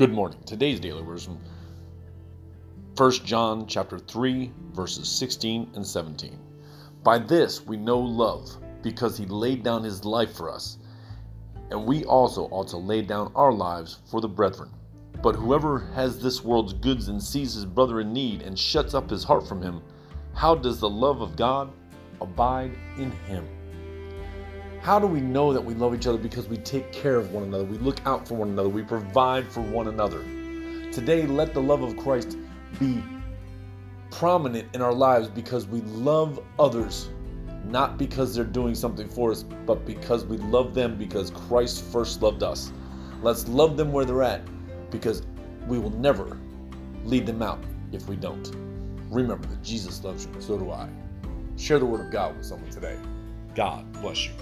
Good morning. Today's daily verse from 1 John chapter 3 verses 16 and 17. By this we know love because he laid down his life for us, and we also ought to lay down our lives for the brethren. But whoever has this world's goods and sees his brother in need and shuts up his heart from him, how does the love of God abide in him? How do we know that we love each other? Because we take care of one another, we look out for one another, we provide for one another. Today, let the love of Christ be prominent in our lives because we love others, not because they're doing something for us, but because we love them because Christ first loved us. Let's love them where they're at because we will never lead them out if we don't. Remember that Jesus loves you, so do I. Share the word of God with someone today. God bless you.